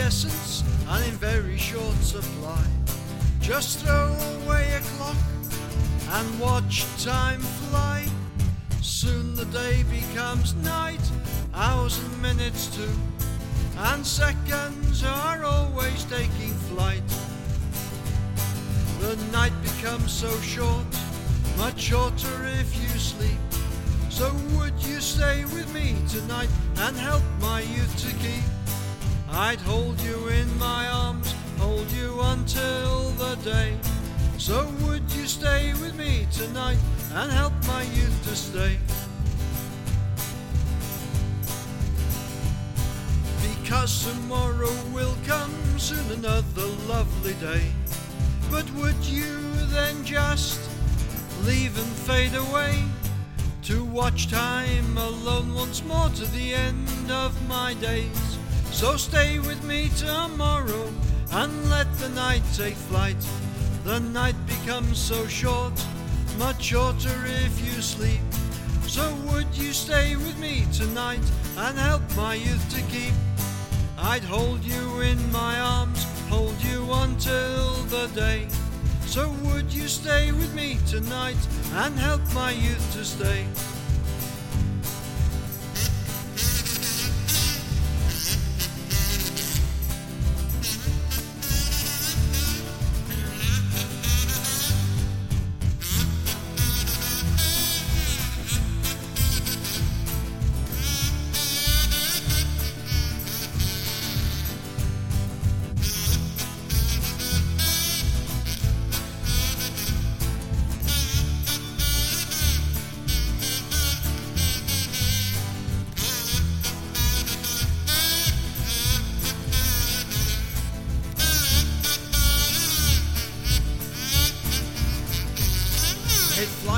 essence and in very short supply. Just throw away a clock and watch time fly. Soon the day becomes night, hours and minutes too, and seconds are always taking flight. The night becomes so short, much shorter if you sleep. So would you stay with me tonight and help my youth to keep? I'd hold you in my arms, hold you until the day. So would you stay with me tonight and help my youth to stay? Because tomorrow will come soon, another lovely day. But would you then just leave and fade away? To watch time alone once more to the end of my days. So stay with me tomorrow and let the night take flight. The night becomes so short, much shorter if you sleep. So would you stay with me tonight and help my youth to keep? I'd hold you in my arms, hold you until the day. So would you stay with me tonight and help my youth to stay?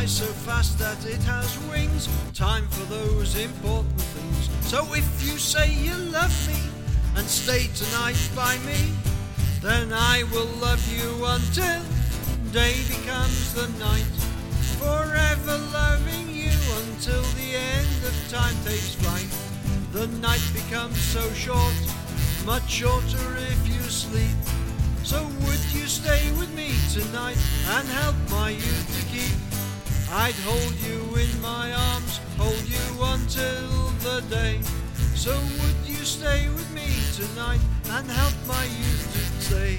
So fast that it has wings. Time for those important things. So if you say you love me and stay tonight by me, then I will love you until day becomes the night. Forever loving you until the end of time takes flight. The night becomes so short, much shorter if you sleep. So would you stay with me tonight and help my youth to keep? I'd hold you in my arms, hold you until the day. So would you stay with me tonight and help my youth to stay?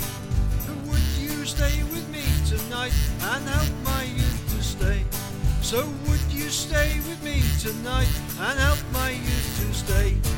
Would you stay with me tonight and help my youth to stay? So would you stay with me tonight and help my youth to stay?